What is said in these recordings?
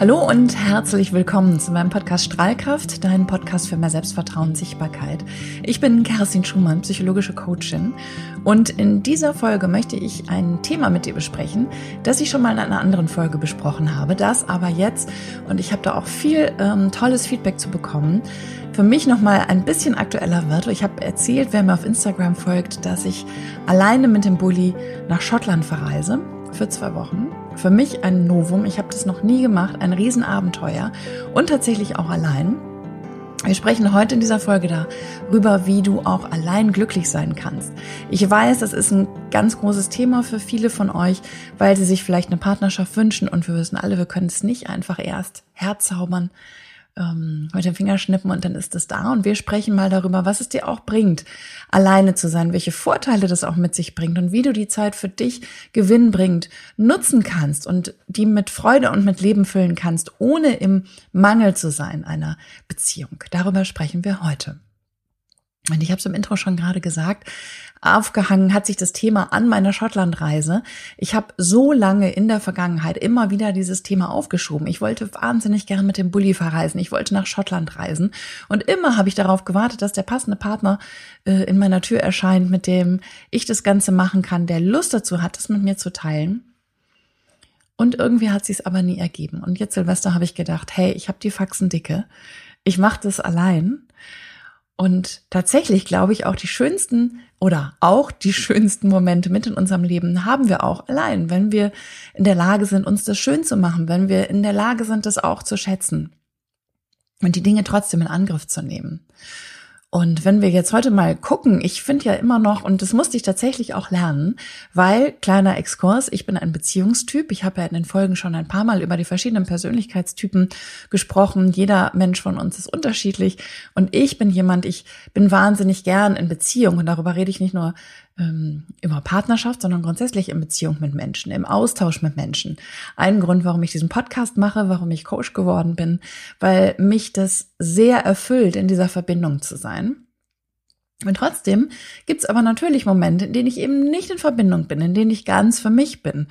Hallo und herzlich willkommen zu meinem Podcast Strahlkraft, dein Podcast für mehr Selbstvertrauen und Sichtbarkeit. Ich bin Kerstin Schumann, psychologische Coachin und in dieser Folge möchte ich ein Thema mit dir besprechen, das ich schon mal in einer anderen Folge besprochen habe, das aber jetzt, und ich habe da auch viel ähm, tolles Feedback zu bekommen, für mich nochmal ein bisschen aktueller wird. Ich habe erzählt, wer mir auf Instagram folgt, dass ich alleine mit dem Bulli nach Schottland verreise für zwei Wochen für mich ein Novum. Ich habe das noch nie gemacht, ein Riesenabenteuer und tatsächlich auch allein. Wir sprechen heute in dieser Folge darüber, wie du auch allein glücklich sein kannst. Ich weiß, das ist ein ganz großes Thema für viele von euch, weil sie sich vielleicht eine Partnerschaft wünschen und wir wissen alle, wir können es nicht einfach erst herzaubern ähm, mit dem Fingerschnippen und dann ist es da. Und wir sprechen mal darüber, was es dir auch bringt, alleine zu sein, welche Vorteile das auch mit sich bringt und wie du die Zeit für dich gewinnbringend nutzen kannst und die mit Freude und mit Leben füllen kannst, ohne im Mangel zu sein einer Beziehung. Darüber sprechen wir heute. Und ich habe es im Intro schon gerade gesagt, aufgehangen hat sich das Thema an meiner Schottlandreise. Ich habe so lange in der Vergangenheit immer wieder dieses Thema aufgeschoben. Ich wollte wahnsinnig gern mit dem Bulli verreisen. Ich wollte nach Schottland reisen. Und immer habe ich darauf gewartet, dass der passende Partner äh, in meiner Tür erscheint, mit dem ich das Ganze machen kann, der Lust dazu hat, das mit mir zu teilen. Und irgendwie hat sie es aber nie ergeben. Und jetzt Silvester habe ich gedacht, hey, ich habe die Faxen dicke. Ich mache das allein. Und tatsächlich glaube ich auch die schönsten oder auch die schönsten Momente mit in unserem Leben haben wir auch allein, wenn wir in der Lage sind, uns das schön zu machen, wenn wir in der Lage sind, das auch zu schätzen und die Dinge trotzdem in Angriff zu nehmen. Und wenn wir jetzt heute mal gucken, ich finde ja immer noch, und das musste ich tatsächlich auch lernen, weil, kleiner Exkurs, ich bin ein Beziehungstyp. Ich habe ja in den Folgen schon ein paar Mal über die verschiedenen Persönlichkeitstypen gesprochen. Jeder Mensch von uns ist unterschiedlich. Und ich bin jemand, ich bin wahnsinnig gern in Beziehung. Und darüber rede ich nicht nur ähm, über Partnerschaft, sondern grundsätzlich in Beziehung mit Menschen, im Austausch mit Menschen. Ein Grund, warum ich diesen Podcast mache, warum ich Coach geworden bin, weil mich das sehr erfüllt, in dieser Verbindung zu sein. Und trotzdem gibt's aber natürlich Momente, in denen ich eben nicht in Verbindung bin, in denen ich ganz für mich bin.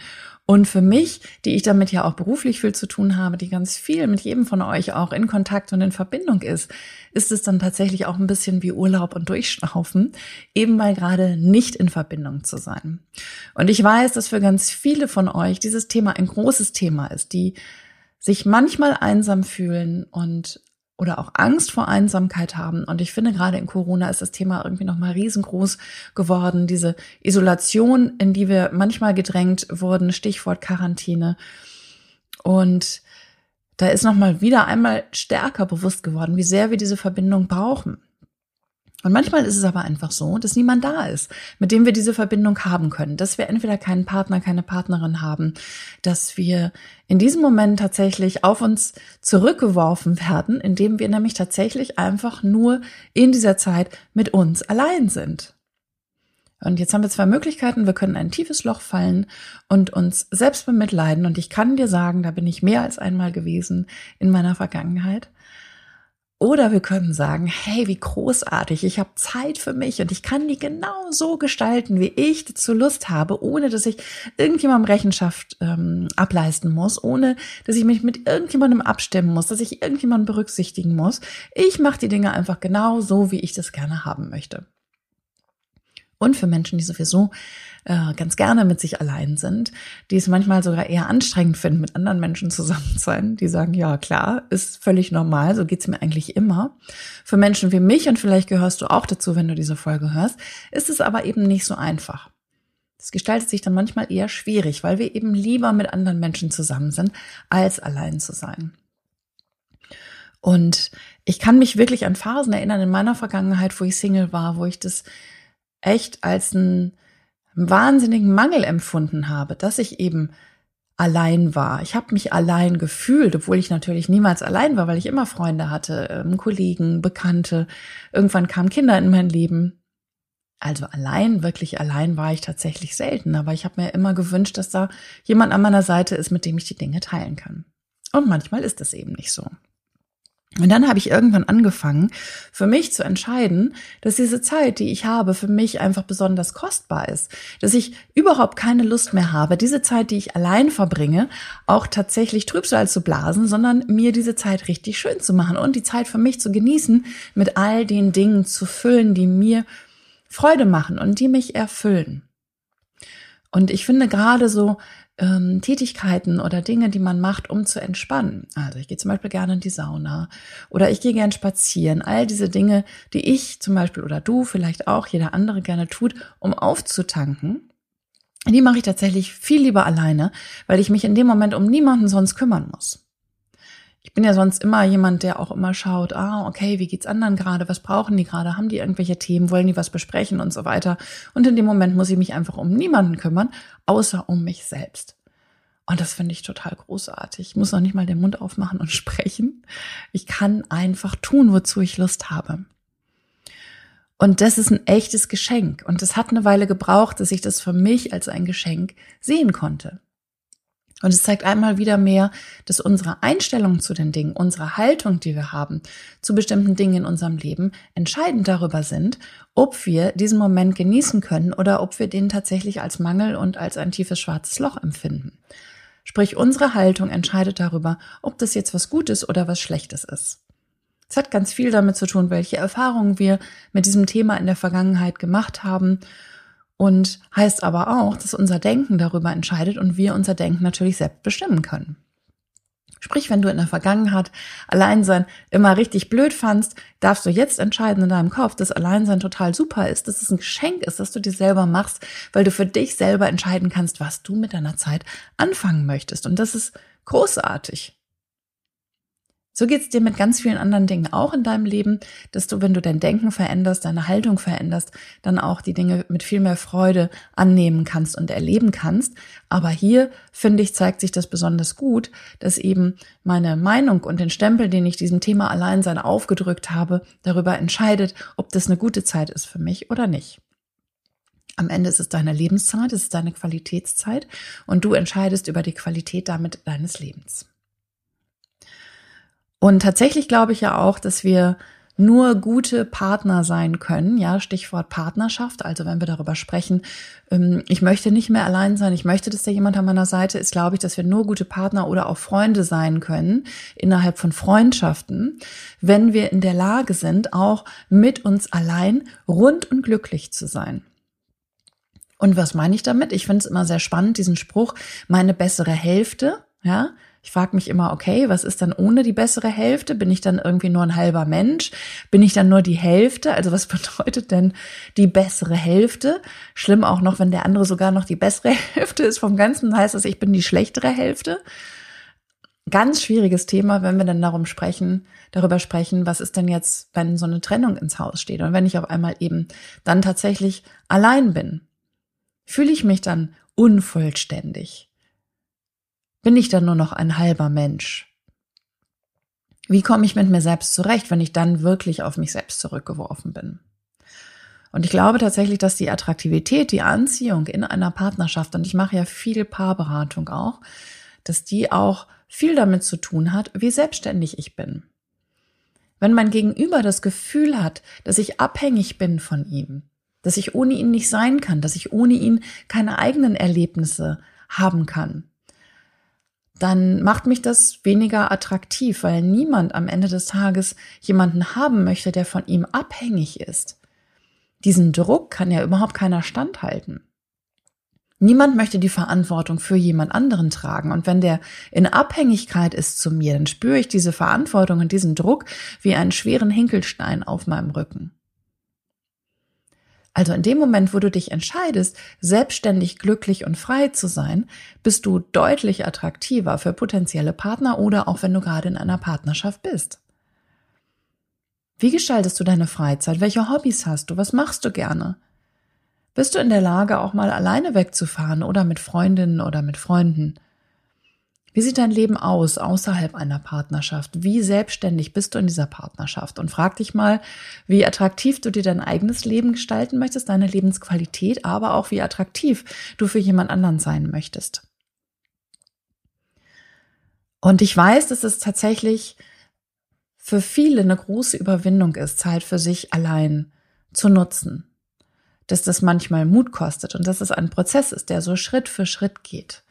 Und für mich, die ich damit ja auch beruflich viel zu tun habe, die ganz viel mit jedem von euch auch in Kontakt und in Verbindung ist, ist es dann tatsächlich auch ein bisschen wie Urlaub und Durchschnaufen, eben mal gerade nicht in Verbindung zu sein. Und ich weiß, dass für ganz viele von euch dieses Thema ein großes Thema ist, die sich manchmal einsam fühlen und oder auch Angst vor Einsamkeit haben. Und ich finde, gerade in Corona ist das Thema irgendwie nochmal riesengroß geworden. Diese Isolation, in die wir manchmal gedrängt wurden, Stichwort Quarantäne. Und da ist nochmal wieder einmal stärker bewusst geworden, wie sehr wir diese Verbindung brauchen. Und manchmal ist es aber einfach so, dass niemand da ist, mit dem wir diese Verbindung haben können, dass wir entweder keinen Partner, keine Partnerin haben, dass wir in diesem Moment tatsächlich auf uns zurückgeworfen werden, indem wir nämlich tatsächlich einfach nur in dieser Zeit mit uns allein sind. Und jetzt haben wir zwei Möglichkeiten. Wir können ein tiefes Loch fallen und uns selbst bemitleiden. Und ich kann dir sagen, da bin ich mehr als einmal gewesen in meiner Vergangenheit. Oder wir können sagen, hey, wie großartig, ich habe Zeit für mich und ich kann die genau so gestalten, wie ich dazu Lust habe, ohne dass ich irgendjemandem Rechenschaft ähm, ableisten muss, ohne dass ich mich mit irgendjemandem abstimmen muss, dass ich irgendjemanden berücksichtigen muss. Ich mache die Dinge einfach genau so, wie ich das gerne haben möchte. Und für Menschen, die sowieso äh, ganz gerne mit sich allein sind, die es manchmal sogar eher anstrengend finden, mit anderen Menschen zusammen zu sein, die sagen, ja klar, ist völlig normal, so geht's mir eigentlich immer. Für Menschen wie mich, und vielleicht gehörst du auch dazu, wenn du diese Folge hörst, ist es aber eben nicht so einfach. Es gestaltet sich dann manchmal eher schwierig, weil wir eben lieber mit anderen Menschen zusammen sind, als allein zu sein. Und ich kann mich wirklich an Phasen erinnern in meiner Vergangenheit, wo ich Single war, wo ich das echt als einen wahnsinnigen Mangel empfunden habe, dass ich eben allein war. Ich habe mich allein gefühlt, obwohl ich natürlich niemals allein war, weil ich immer Freunde hatte, ähm, Kollegen, Bekannte. Irgendwann kamen Kinder in mein Leben. Also allein, wirklich allein war ich tatsächlich selten, aber ich habe mir immer gewünscht, dass da jemand an meiner Seite ist, mit dem ich die Dinge teilen kann. Und manchmal ist es eben nicht so. Und dann habe ich irgendwann angefangen, für mich zu entscheiden, dass diese Zeit, die ich habe, für mich einfach besonders kostbar ist. Dass ich überhaupt keine Lust mehr habe, diese Zeit, die ich allein verbringe, auch tatsächlich Trübsal zu blasen, sondern mir diese Zeit richtig schön zu machen und die Zeit für mich zu genießen, mit all den Dingen zu füllen, die mir Freude machen und die mich erfüllen. Und ich finde gerade so ähm, Tätigkeiten oder Dinge, die man macht, um zu entspannen. Also ich gehe zum Beispiel gerne in die Sauna oder ich gehe gern spazieren. All diese Dinge, die ich zum Beispiel oder du vielleicht auch, jeder andere gerne tut, um aufzutanken. Die mache ich tatsächlich viel lieber alleine, weil ich mich in dem Moment um niemanden sonst kümmern muss ich bin ja sonst immer jemand, der auch immer schaut, ah, okay, wie geht's anderen gerade? Was brauchen die gerade? Haben die irgendwelche Themen? Wollen die was besprechen und so weiter? Und in dem Moment muss ich mich einfach um niemanden kümmern, außer um mich selbst. Und das finde ich total großartig. Ich muss noch nicht mal den Mund aufmachen und sprechen. Ich kann einfach tun, wozu ich Lust habe. Und das ist ein echtes Geschenk. Und es hat eine Weile gebraucht, dass ich das für mich als ein Geschenk sehen konnte. Und es zeigt einmal wieder mehr, dass unsere Einstellung zu den Dingen, unsere Haltung, die wir haben zu bestimmten Dingen in unserem Leben, entscheidend darüber sind, ob wir diesen Moment genießen können oder ob wir den tatsächlich als Mangel und als ein tiefes schwarzes Loch empfinden. Sprich, unsere Haltung entscheidet darüber, ob das jetzt was Gutes oder was Schlechtes ist. Es hat ganz viel damit zu tun, welche Erfahrungen wir mit diesem Thema in der Vergangenheit gemacht haben und heißt aber auch, dass unser Denken darüber entscheidet und wir unser Denken natürlich selbst bestimmen können. Sprich, wenn du in der Vergangenheit Alleinsein immer richtig blöd fandst, darfst du jetzt entscheiden in deinem Kopf, dass Alleinsein total super ist, dass es ein Geschenk ist, dass du dir selber machst, weil du für dich selber entscheiden kannst, was du mit deiner Zeit anfangen möchtest. Und das ist großartig. So geht es dir mit ganz vielen anderen Dingen auch in deinem Leben, dass du, wenn du dein Denken veränderst, deine Haltung veränderst, dann auch die Dinge mit viel mehr Freude annehmen kannst und erleben kannst. Aber hier, finde ich, zeigt sich das besonders gut, dass eben meine Meinung und den Stempel, den ich diesem Thema Alleinsein aufgedrückt habe, darüber entscheidet, ob das eine gute Zeit ist für mich oder nicht. Am Ende ist es deine Lebenszeit, es ist deine Qualitätszeit und du entscheidest über die Qualität damit deines Lebens. Und tatsächlich glaube ich ja auch, dass wir nur gute Partner sein können. Ja, Stichwort Partnerschaft. Also wenn wir darüber sprechen, ähm, ich möchte nicht mehr allein sein, ich möchte, dass da jemand an meiner Seite ist, glaube ich, dass wir nur gute Partner oder auch Freunde sein können innerhalb von Freundschaften, wenn wir in der Lage sind, auch mit uns allein rund und glücklich zu sein. Und was meine ich damit? Ich finde es immer sehr spannend, diesen Spruch, meine bessere Hälfte. Ja, ich frage mich immer, okay, was ist dann ohne die bessere Hälfte? Bin ich dann irgendwie nur ein halber Mensch? Bin ich dann nur die Hälfte? Also was bedeutet denn die bessere Hälfte? Schlimm auch noch, wenn der andere sogar noch die bessere Hälfte ist vom Ganzen, heißt das, ich bin die schlechtere Hälfte. Ganz schwieriges Thema, wenn wir dann darum sprechen, darüber sprechen, was ist denn jetzt, wenn so eine Trennung ins Haus steht und wenn ich auf einmal eben dann tatsächlich allein bin? Fühle ich mich dann unvollständig? Bin ich dann nur noch ein halber Mensch? Wie komme ich mit mir selbst zurecht, wenn ich dann wirklich auf mich selbst zurückgeworfen bin? Und ich glaube tatsächlich, dass die Attraktivität, die Anziehung in einer Partnerschaft, und ich mache ja viel Paarberatung auch, dass die auch viel damit zu tun hat, wie selbstständig ich bin. Wenn mein Gegenüber das Gefühl hat, dass ich abhängig bin von ihm, dass ich ohne ihn nicht sein kann, dass ich ohne ihn keine eigenen Erlebnisse haben kann, dann macht mich das weniger attraktiv, weil niemand am Ende des Tages jemanden haben möchte, der von ihm abhängig ist. Diesen Druck kann ja überhaupt keiner standhalten. Niemand möchte die Verantwortung für jemand anderen tragen. Und wenn der in Abhängigkeit ist zu mir, dann spüre ich diese Verantwortung und diesen Druck wie einen schweren Hinkelstein auf meinem Rücken. Also in dem Moment, wo du dich entscheidest, selbstständig, glücklich und frei zu sein, bist du deutlich attraktiver für potenzielle Partner oder auch wenn du gerade in einer Partnerschaft bist. Wie gestaltest du deine Freizeit? Welche Hobbys hast du? Was machst du gerne? Bist du in der Lage, auch mal alleine wegzufahren oder mit Freundinnen oder mit Freunden? Wie sieht dein Leben aus außerhalb einer Partnerschaft? Wie selbstständig bist du in dieser Partnerschaft? Und frag dich mal, wie attraktiv du dir dein eigenes Leben gestalten möchtest, deine Lebensqualität, aber auch wie attraktiv du für jemand anderen sein möchtest. Und ich weiß, dass es tatsächlich für viele eine große Überwindung ist, Zeit für sich allein zu nutzen. Dass das manchmal Mut kostet und dass es ein Prozess ist, der so Schritt für Schritt geht.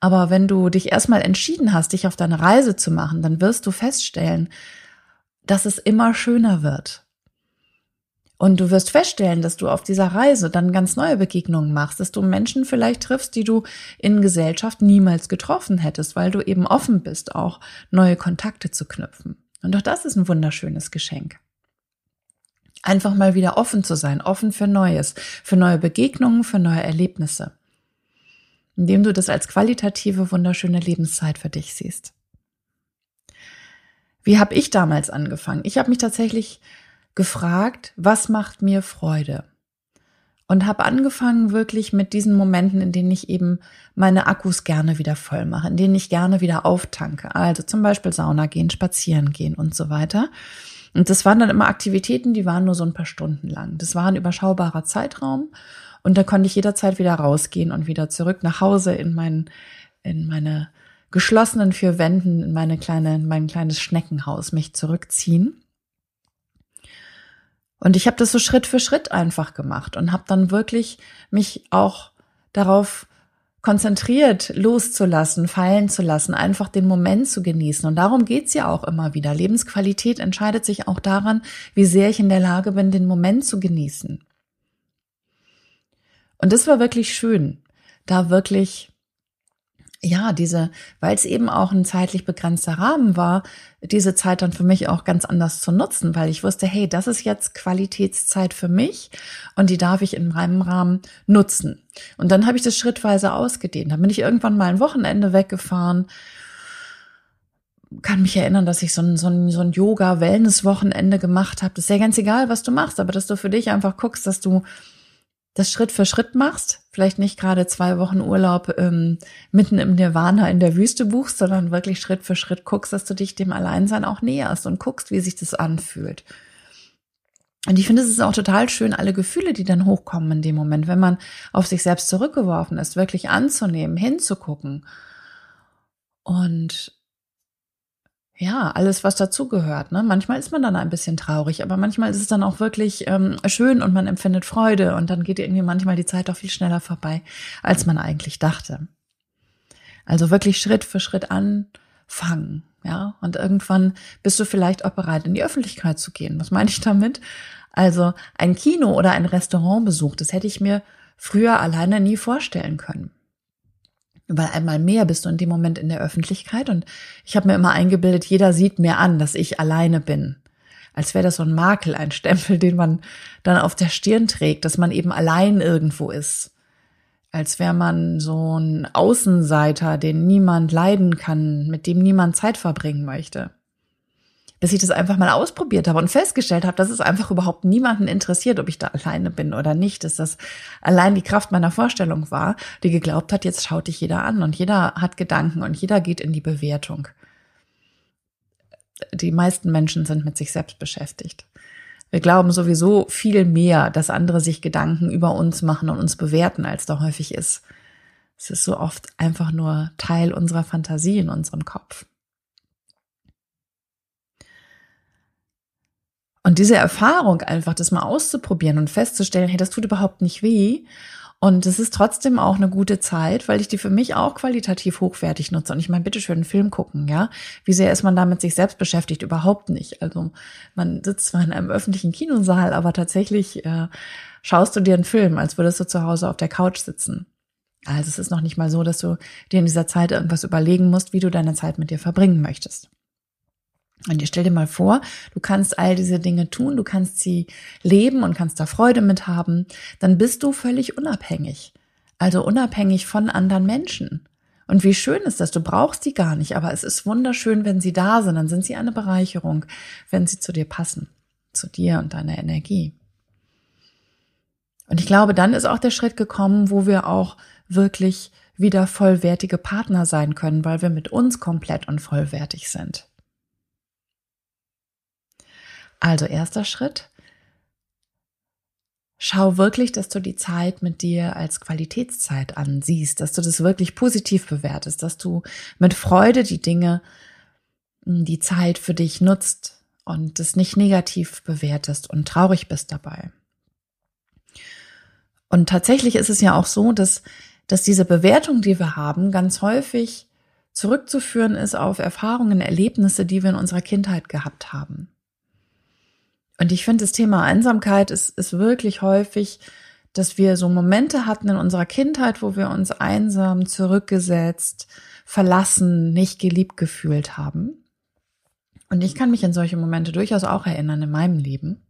Aber wenn du dich erstmal entschieden hast, dich auf deine Reise zu machen, dann wirst du feststellen, dass es immer schöner wird. Und du wirst feststellen, dass du auf dieser Reise dann ganz neue Begegnungen machst, dass du Menschen vielleicht triffst, die du in Gesellschaft niemals getroffen hättest, weil du eben offen bist, auch neue Kontakte zu knüpfen. Und auch das ist ein wunderschönes Geschenk. Einfach mal wieder offen zu sein, offen für Neues, für neue Begegnungen, für neue Erlebnisse. Indem du das als qualitative, wunderschöne Lebenszeit für dich siehst. Wie habe ich damals angefangen? Ich habe mich tatsächlich gefragt, was macht mir Freude? Und habe angefangen wirklich mit diesen Momenten, in denen ich eben meine Akkus gerne wieder voll mache, in denen ich gerne wieder auftanke. Also zum Beispiel Sauna gehen, spazieren gehen und so weiter. Und das waren dann immer Aktivitäten, die waren nur so ein paar Stunden lang. Das war ein überschaubarer Zeitraum und da konnte ich jederzeit wieder rausgehen und wieder zurück nach Hause in mein, in meine geschlossenen vier Wänden, in meine kleine, in mein kleines Schneckenhaus mich zurückziehen. Und ich habe das so Schritt für Schritt einfach gemacht und habe dann wirklich mich auch darauf konzentriert loszulassen, fallen zu lassen, einfach den Moment zu genießen. Und darum geht's ja auch immer wieder. Lebensqualität entscheidet sich auch daran, wie sehr ich in der Lage bin, den Moment zu genießen. Und das war wirklich schön, da wirklich ja, diese, weil es eben auch ein zeitlich begrenzter Rahmen war, diese Zeit dann für mich auch ganz anders zu nutzen, weil ich wusste, hey, das ist jetzt Qualitätszeit für mich und die darf ich in meinem Rahmen nutzen. Und dann habe ich das schrittweise ausgedehnt. Dann bin ich irgendwann mal ein Wochenende weggefahren, kann mich erinnern, dass ich so ein, so ein, so ein Yoga-Wellness-Wochenende gemacht habe. Das ist ja ganz egal, was du machst, aber dass du für dich einfach guckst, dass du das Schritt für Schritt machst, vielleicht nicht gerade zwei Wochen Urlaub ähm, mitten im Nirvana in der Wüste buchst, sondern wirklich Schritt für Schritt guckst, dass du dich dem Alleinsein auch näherst und guckst, wie sich das anfühlt. Und ich finde, es ist auch total schön, alle Gefühle, die dann hochkommen in dem Moment, wenn man auf sich selbst zurückgeworfen ist, wirklich anzunehmen, hinzugucken und ja, alles, was dazugehört. Ne? Manchmal ist man dann ein bisschen traurig, aber manchmal ist es dann auch wirklich ähm, schön und man empfindet Freude und dann geht irgendwie manchmal die Zeit auch viel schneller vorbei, als man eigentlich dachte. Also wirklich Schritt für Schritt anfangen, ja. Und irgendwann bist du vielleicht auch bereit, in die Öffentlichkeit zu gehen. Was meine ich damit? Also ein Kino oder ein Restaurantbesuch, das hätte ich mir früher alleine nie vorstellen können weil einmal mehr bist du in dem Moment in der Öffentlichkeit und ich habe mir immer eingebildet, jeder sieht mir an, dass ich alleine bin. Als wäre das so ein Makel, ein Stempel, den man dann auf der Stirn trägt, dass man eben allein irgendwo ist. Als wäre man so ein Außenseiter, den niemand leiden kann, mit dem niemand Zeit verbringen möchte bis ich das einfach mal ausprobiert habe und festgestellt habe, dass es einfach überhaupt niemanden interessiert, ob ich da alleine bin oder nicht, dass das allein die Kraft meiner Vorstellung war, die geglaubt hat, jetzt schaut dich jeder an und jeder hat Gedanken und jeder geht in die Bewertung. Die meisten Menschen sind mit sich selbst beschäftigt. Wir glauben sowieso viel mehr, dass andere sich Gedanken über uns machen und uns bewerten, als da häufig ist. Es ist so oft einfach nur Teil unserer Fantasie in unserem Kopf. Und diese Erfahrung einfach, das mal auszuprobieren und festzustellen, hey, das tut überhaupt nicht weh. Und es ist trotzdem auch eine gute Zeit, weil ich die für mich auch qualitativ hochwertig nutze. Und ich meine, bitteschön, einen Film gucken, ja. Wie sehr ist man da mit sich selbst beschäftigt? Überhaupt nicht. Also man sitzt zwar in einem öffentlichen Kinosaal, aber tatsächlich äh, schaust du dir einen Film, als würdest du zu Hause auf der Couch sitzen. Also es ist noch nicht mal so, dass du dir in dieser Zeit irgendwas überlegen musst, wie du deine Zeit mit dir verbringen möchtest. Und dir stell dir mal vor, du kannst all diese Dinge tun, du kannst sie leben und kannst da Freude mit haben, dann bist du völlig unabhängig. Also unabhängig von anderen Menschen. Und wie schön ist das, du brauchst die gar nicht, aber es ist wunderschön, wenn sie da sind, dann sind sie eine Bereicherung, wenn sie zu dir passen, zu dir und deiner Energie. Und ich glaube, dann ist auch der Schritt gekommen, wo wir auch wirklich wieder vollwertige Partner sein können, weil wir mit uns komplett und vollwertig sind. Also erster Schritt. Schau wirklich, dass du die Zeit mit dir als Qualitätszeit ansiehst, dass du das wirklich positiv bewertest, dass du mit Freude die Dinge, hm, die Zeit für dich nutzt und das nicht negativ bewertest und traurig bist dabei. Und tatsächlich ist es ja auch so, dass, dass diese Bewertung, die wir haben, ganz häufig zurückzuführen ist auf Erfahrungen, Erlebnisse, die wir in unserer Kindheit gehabt haben. Und ich finde, das Thema Einsamkeit ist, ist wirklich häufig, dass wir so Momente hatten in unserer Kindheit, wo wir uns einsam, zurückgesetzt, verlassen, nicht geliebt gefühlt haben. Und ich kann mich in solche Momente durchaus auch erinnern in meinem Leben.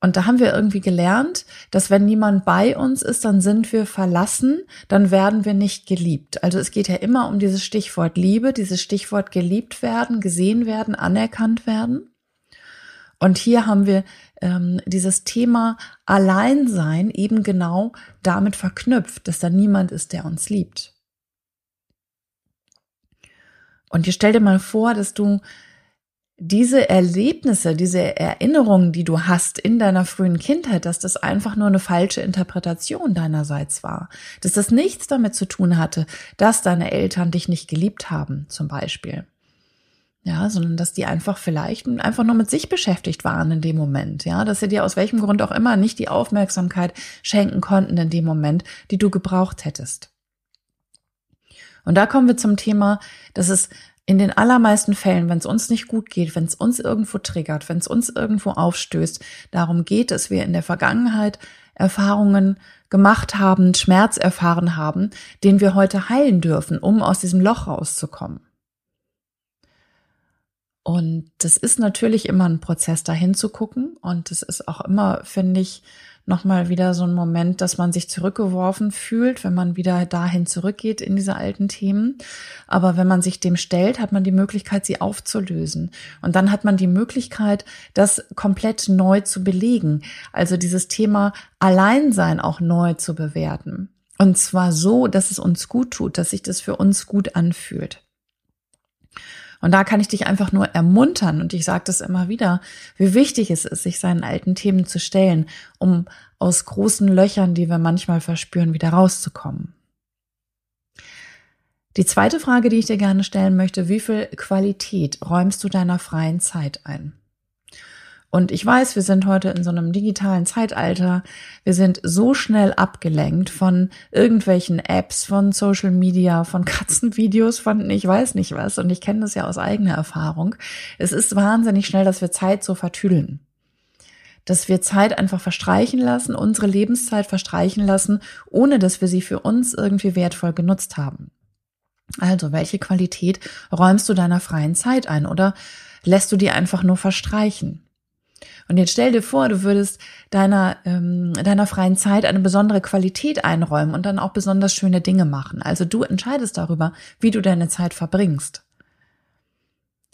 Und da haben wir irgendwie gelernt, dass wenn niemand bei uns ist, dann sind wir verlassen, dann werden wir nicht geliebt. Also es geht ja immer um dieses Stichwort Liebe, dieses Stichwort geliebt werden, gesehen werden, anerkannt werden. Und hier haben wir ähm, dieses Thema Alleinsein eben genau damit verknüpft, dass da niemand ist, der uns liebt. Und ihr stell dir mal vor, dass du diese Erlebnisse, diese Erinnerungen, die du hast in deiner frühen Kindheit, dass das einfach nur eine falsche Interpretation deinerseits war. Dass das nichts damit zu tun hatte, dass deine Eltern dich nicht geliebt haben, zum Beispiel. Ja, sondern dass die einfach vielleicht einfach nur mit sich beschäftigt waren in dem Moment. Ja, dass sie dir aus welchem Grund auch immer nicht die Aufmerksamkeit schenken konnten in dem Moment, die du gebraucht hättest. Und da kommen wir zum Thema, dass es in den allermeisten Fällen, wenn es uns nicht gut geht, wenn es uns irgendwo triggert, wenn es uns irgendwo aufstößt, darum geht, dass wir in der Vergangenheit Erfahrungen gemacht haben, Schmerz erfahren haben, den wir heute heilen dürfen, um aus diesem Loch rauszukommen. Und das ist natürlich immer ein Prozess, dahin zu gucken. Und es ist auch immer, finde ich, nochmal wieder so ein Moment, dass man sich zurückgeworfen fühlt, wenn man wieder dahin zurückgeht in diese alten Themen. Aber wenn man sich dem stellt, hat man die Möglichkeit, sie aufzulösen. Und dann hat man die Möglichkeit, das komplett neu zu belegen. Also dieses Thema Alleinsein auch neu zu bewerten. Und zwar so, dass es uns gut tut, dass sich das für uns gut anfühlt. Und da kann ich dich einfach nur ermuntern, und ich sage das immer wieder, wie wichtig es ist, sich seinen alten Themen zu stellen, um aus großen Löchern, die wir manchmal verspüren, wieder rauszukommen. Die zweite Frage, die ich dir gerne stellen möchte, wie viel Qualität räumst du deiner freien Zeit ein? Und ich weiß, wir sind heute in so einem digitalen Zeitalter. Wir sind so schnell abgelenkt von irgendwelchen Apps, von Social Media, von Katzenvideos, von ich weiß nicht was. Und ich kenne das ja aus eigener Erfahrung. Es ist wahnsinnig schnell, dass wir Zeit so vertüdeln. Dass wir Zeit einfach verstreichen lassen, unsere Lebenszeit verstreichen lassen, ohne dass wir sie für uns irgendwie wertvoll genutzt haben. Also, welche Qualität räumst du deiner freien Zeit ein oder lässt du die einfach nur verstreichen? Und jetzt stell dir vor, du würdest deiner, ähm, deiner freien Zeit eine besondere Qualität einräumen und dann auch besonders schöne Dinge machen. Also du entscheidest darüber, wie du deine Zeit verbringst.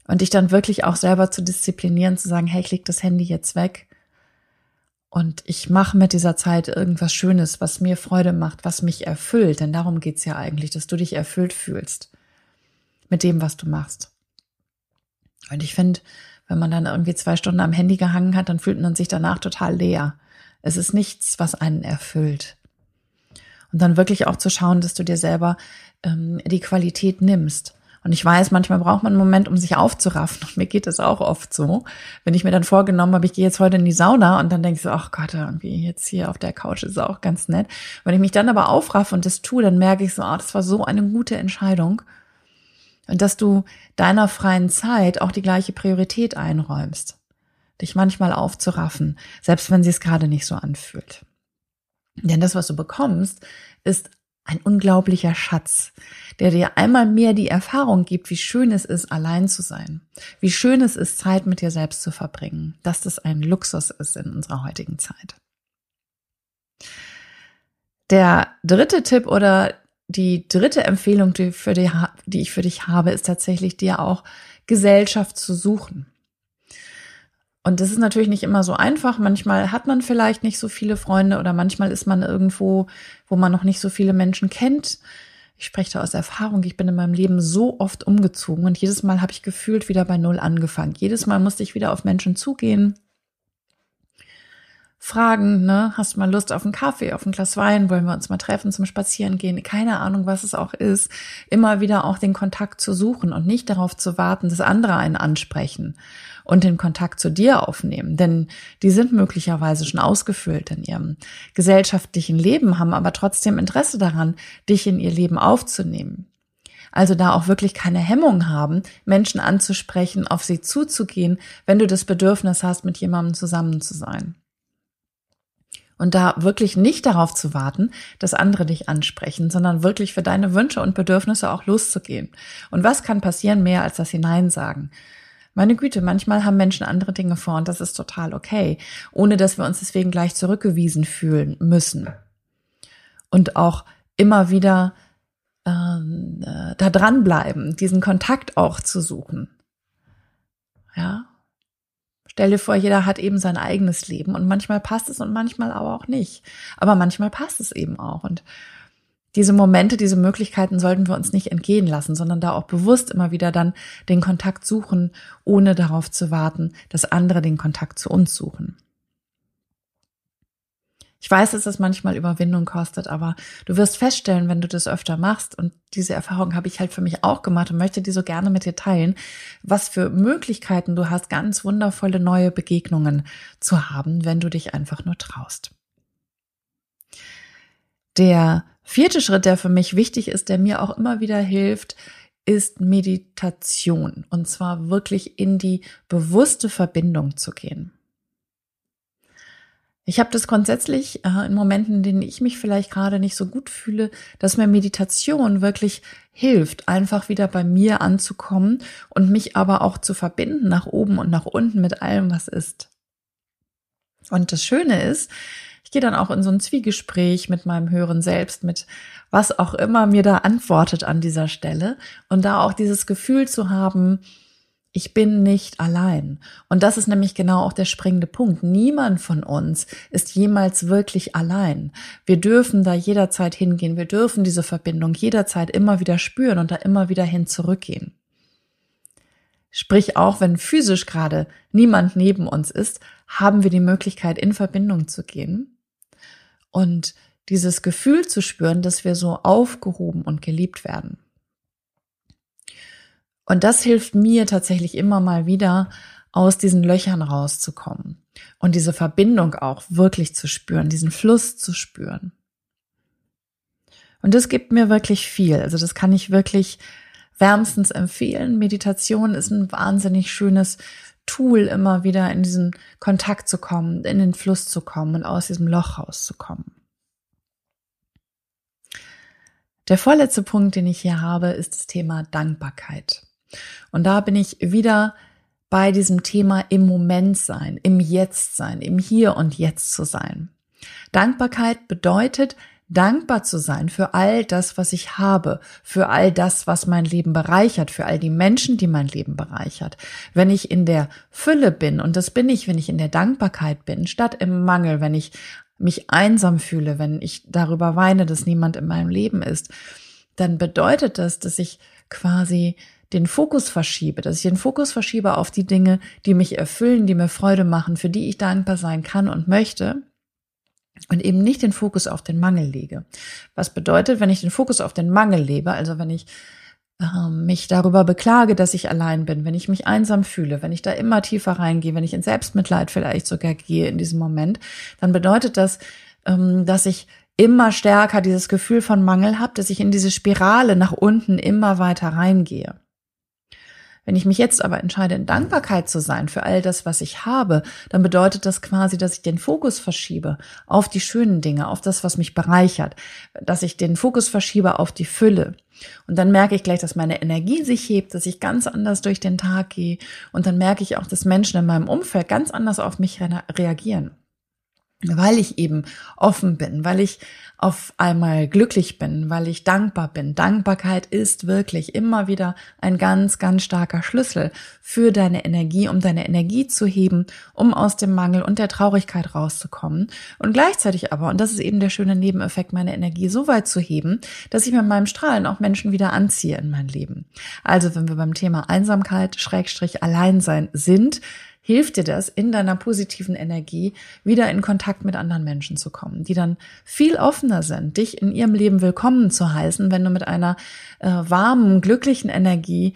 Und dich dann wirklich auch selber zu disziplinieren, zu sagen, hey, ich leg das Handy jetzt weg und ich mache mit dieser Zeit irgendwas Schönes, was mir Freude macht, was mich erfüllt. Denn darum geht's ja eigentlich, dass du dich erfüllt fühlst mit dem, was du machst. Und ich finde, wenn man dann irgendwie zwei Stunden am Handy gehangen hat, dann fühlt man sich danach total leer. Es ist nichts, was einen erfüllt. Und dann wirklich auch zu schauen, dass du dir selber ähm, die Qualität nimmst. Und ich weiß, manchmal braucht man einen Moment, um sich aufzuraffen. Und mir geht es auch oft so. Wenn ich mir dann vorgenommen habe, ich gehe jetzt heute in die Sauna und dann denke ich so, ach Gott, irgendwie jetzt hier auf der Couch ist auch ganz nett. Wenn ich mich dann aber aufraffe und das tue, dann merke ich so, ah, das war so eine gute Entscheidung. Und dass du deiner freien Zeit auch die gleiche Priorität einräumst. Dich manchmal aufzuraffen, selbst wenn sie es gerade nicht so anfühlt. Denn das, was du bekommst, ist ein unglaublicher Schatz, der dir einmal mehr die Erfahrung gibt, wie schön es ist, allein zu sein, wie schön es ist, Zeit mit dir selbst zu verbringen, dass das ein Luxus ist in unserer heutigen Zeit. Der dritte Tipp oder die dritte Empfehlung, die, für die, die ich für dich habe, ist tatsächlich dir auch Gesellschaft zu suchen. Und das ist natürlich nicht immer so einfach. Manchmal hat man vielleicht nicht so viele Freunde oder manchmal ist man irgendwo, wo man noch nicht so viele Menschen kennt. Ich spreche da aus Erfahrung. Ich bin in meinem Leben so oft umgezogen und jedes Mal habe ich gefühlt wieder bei Null angefangen. Jedes Mal musste ich wieder auf Menschen zugehen, fragen, ne, hast du mal Lust auf einen Kaffee, auf ein Glas Wein, wollen wir uns mal treffen zum Spazieren gehen, keine Ahnung, was es auch ist, immer wieder auch den Kontakt zu suchen und nicht darauf zu warten, dass andere einen ansprechen und den Kontakt zu dir aufnehmen, denn die sind möglicherweise schon ausgefüllt in ihrem gesellschaftlichen Leben, haben aber trotzdem Interesse daran, dich in ihr Leben aufzunehmen. Also da auch wirklich keine Hemmung haben, Menschen anzusprechen, auf sie zuzugehen, wenn du das Bedürfnis hast, mit jemandem zusammen zu sein. Und da wirklich nicht darauf zu warten, dass andere dich ansprechen, sondern wirklich für deine Wünsche und Bedürfnisse auch loszugehen. Und was kann passieren mehr, als das Hinein sagen? Meine Güte, manchmal haben Menschen andere Dinge vor und das ist total okay, ohne dass wir uns deswegen gleich zurückgewiesen fühlen müssen. Und auch immer wieder ähm, äh, da dranbleiben, diesen Kontakt auch zu suchen. Ja, Stell dir vor, jeder hat eben sein eigenes Leben und manchmal passt es und manchmal aber auch nicht. Aber manchmal passt es eben auch. Und diese Momente, diese Möglichkeiten sollten wir uns nicht entgehen lassen, sondern da auch bewusst immer wieder dann den Kontakt suchen, ohne darauf zu warten, dass andere den Kontakt zu uns suchen. Ich weiß, dass das manchmal Überwindung kostet, aber du wirst feststellen, wenn du das öfter machst, und diese Erfahrung habe ich halt für mich auch gemacht und möchte die so gerne mit dir teilen, was für Möglichkeiten du hast, ganz wundervolle neue Begegnungen zu haben, wenn du dich einfach nur traust. Der vierte Schritt, der für mich wichtig ist, der mir auch immer wieder hilft, ist Meditation. Und zwar wirklich in die bewusste Verbindung zu gehen. Ich habe das grundsätzlich äh, in Momenten, in denen ich mich vielleicht gerade nicht so gut fühle, dass mir Meditation wirklich hilft, einfach wieder bei mir anzukommen und mich aber auch zu verbinden nach oben und nach unten mit allem, was ist. Und das Schöne ist, ich gehe dann auch in so ein Zwiegespräch mit meinem höheren Selbst, mit was auch immer mir da antwortet an dieser Stelle und da auch dieses Gefühl zu haben, ich bin nicht allein. Und das ist nämlich genau auch der springende Punkt. Niemand von uns ist jemals wirklich allein. Wir dürfen da jederzeit hingehen. Wir dürfen diese Verbindung jederzeit immer wieder spüren und da immer wieder hin zurückgehen. Sprich, auch wenn physisch gerade niemand neben uns ist, haben wir die Möglichkeit, in Verbindung zu gehen und dieses Gefühl zu spüren, dass wir so aufgehoben und geliebt werden. Und das hilft mir tatsächlich immer mal wieder, aus diesen Löchern rauszukommen und diese Verbindung auch wirklich zu spüren, diesen Fluss zu spüren. Und das gibt mir wirklich viel. Also das kann ich wirklich wärmstens empfehlen. Meditation ist ein wahnsinnig schönes Tool, immer wieder in diesen Kontakt zu kommen, in den Fluss zu kommen und aus diesem Loch rauszukommen. Der vorletzte Punkt, den ich hier habe, ist das Thema Dankbarkeit. Und da bin ich wieder bei diesem Thema im Moment sein, im Jetzt sein, im Hier und Jetzt zu sein. Dankbarkeit bedeutet, dankbar zu sein für all das, was ich habe, für all das, was mein Leben bereichert, für all die Menschen, die mein Leben bereichert. Wenn ich in der Fülle bin, und das bin ich, wenn ich in der Dankbarkeit bin, statt im Mangel, wenn ich mich einsam fühle, wenn ich darüber weine, dass niemand in meinem Leben ist, dann bedeutet das, dass ich quasi den Fokus verschiebe, dass ich den Fokus verschiebe auf die Dinge, die mich erfüllen, die mir Freude machen, für die ich dankbar sein kann und möchte und eben nicht den Fokus auf den Mangel lege. Was bedeutet, wenn ich den Fokus auf den Mangel lebe, also wenn ich äh, mich darüber beklage, dass ich allein bin, wenn ich mich einsam fühle, wenn ich da immer tiefer reingehe, wenn ich in Selbstmitleid vielleicht sogar gehe in diesem Moment, dann bedeutet das, ähm, dass ich immer stärker dieses Gefühl von Mangel habe, dass ich in diese Spirale nach unten immer weiter reingehe. Wenn ich mich jetzt aber entscheide, in Dankbarkeit zu sein für all das, was ich habe, dann bedeutet das quasi, dass ich den Fokus verschiebe auf die schönen Dinge, auf das, was mich bereichert, dass ich den Fokus verschiebe auf die Fülle. Und dann merke ich gleich, dass meine Energie sich hebt, dass ich ganz anders durch den Tag gehe. Und dann merke ich auch, dass Menschen in meinem Umfeld ganz anders auf mich reagieren weil ich eben offen bin, weil ich auf einmal glücklich bin, weil ich dankbar bin. Dankbarkeit ist wirklich immer wieder ein ganz, ganz starker Schlüssel für deine Energie, um deine Energie zu heben, um aus dem Mangel und der Traurigkeit rauszukommen und gleichzeitig aber, und das ist eben der schöne Nebeneffekt, meine Energie so weit zu heben, dass ich mit meinem Strahlen auch Menschen wieder anziehe in mein Leben. Also wenn wir beim Thema Einsamkeit, Schrägstrich, Alleinsein sind, hilft dir das, in deiner positiven Energie wieder in Kontakt mit anderen Menschen zu kommen, die dann viel offener sind, dich in ihrem Leben willkommen zu heißen, wenn du mit einer äh, warmen, glücklichen Energie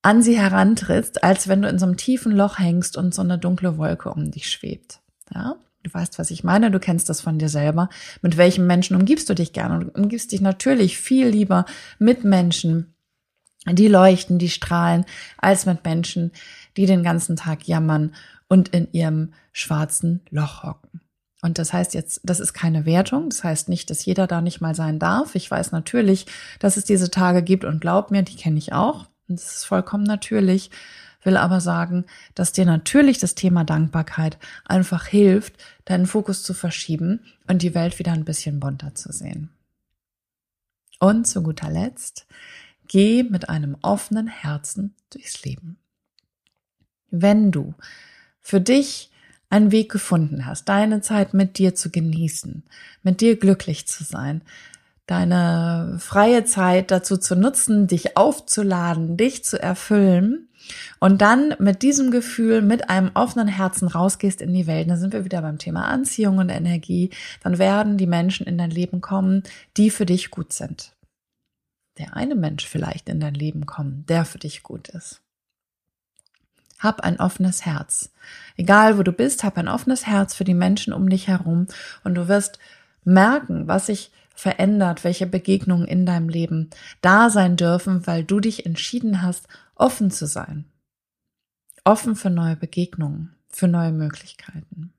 an sie herantrittst, als wenn du in so einem tiefen Loch hängst und so eine dunkle Wolke um dich schwebt. Ja? Du weißt, was ich meine, du kennst das von dir selber. Mit welchen Menschen umgibst du dich gerne? Und umgibst dich natürlich viel lieber mit Menschen, die leuchten, die strahlen, als mit Menschen, die den ganzen Tag jammern und in ihrem schwarzen Loch hocken. Und das heißt jetzt, das ist keine Wertung. Das heißt nicht, dass jeder da nicht mal sein darf. Ich weiß natürlich, dass es diese Tage gibt und glaub mir, die kenne ich auch. Und das ist vollkommen natürlich. Will aber sagen, dass dir natürlich das Thema Dankbarkeit einfach hilft, deinen Fokus zu verschieben und die Welt wieder ein bisschen bunter zu sehen. Und zu guter Letzt, geh mit einem offenen Herzen durchs Leben wenn du für dich einen Weg gefunden hast, deine Zeit mit dir zu genießen, mit dir glücklich zu sein, deine freie Zeit dazu zu nutzen, dich aufzuladen, dich zu erfüllen und dann mit diesem Gefühl, mit einem offenen Herzen rausgehst in die Welt, dann sind wir wieder beim Thema Anziehung und Energie, dann werden die Menschen in dein Leben kommen, die für dich gut sind. Der eine Mensch vielleicht in dein Leben kommen, der für dich gut ist. Hab ein offenes Herz. Egal wo du bist, hab ein offenes Herz für die Menschen um dich herum und du wirst merken, was sich verändert, welche Begegnungen in deinem Leben da sein dürfen, weil du dich entschieden hast, offen zu sein. Offen für neue Begegnungen, für neue Möglichkeiten.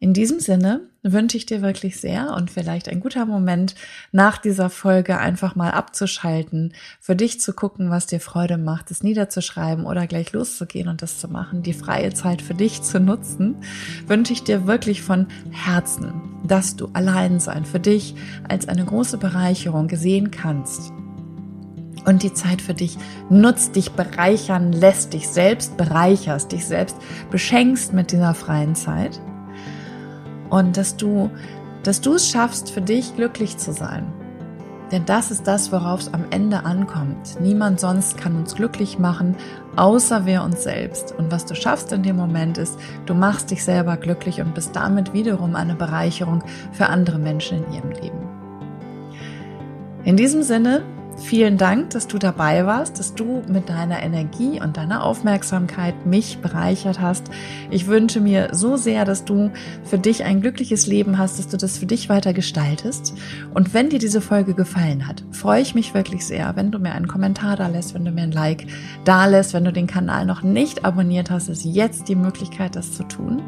In diesem Sinne wünsche ich dir wirklich sehr und vielleicht ein guter Moment nach dieser Folge einfach mal abzuschalten, für dich zu gucken, was dir Freude macht, es niederzuschreiben oder gleich loszugehen und das zu machen, die freie Zeit für dich zu nutzen, wünsche ich dir wirklich von Herzen, dass du allein sein für dich als eine große Bereicherung gesehen kannst. Und die Zeit für dich nutzt, dich bereichern lässt, dich selbst bereicherst, dich selbst beschenkst mit dieser freien Zeit und dass du, dass du es schaffst, für dich glücklich zu sein. Denn das ist das, worauf es am Ende ankommt. Niemand sonst kann uns glücklich machen, außer wir uns selbst. Und was du schaffst in dem Moment ist, du machst dich selber glücklich und bist damit wiederum eine Bereicherung für andere Menschen in ihrem Leben. In diesem Sinne Vielen Dank, dass du dabei warst, dass du mit deiner Energie und deiner Aufmerksamkeit mich bereichert hast. Ich wünsche mir so sehr, dass du für dich ein glückliches Leben hast, dass du das für dich weiter gestaltest. Und wenn dir diese Folge gefallen hat, freue ich mich wirklich sehr, wenn du mir einen Kommentar da lässt, wenn du mir ein Like da lässt, wenn du den Kanal noch nicht abonniert hast, ist jetzt die Möglichkeit, das zu tun.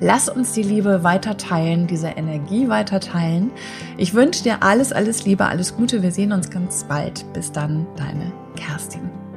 Lass uns die Liebe weiter teilen, diese Energie weiter teilen. Ich wünsche dir alles, alles Liebe, alles Gute. Wir sehen uns ganz bald. Bis dann, deine Kerstin.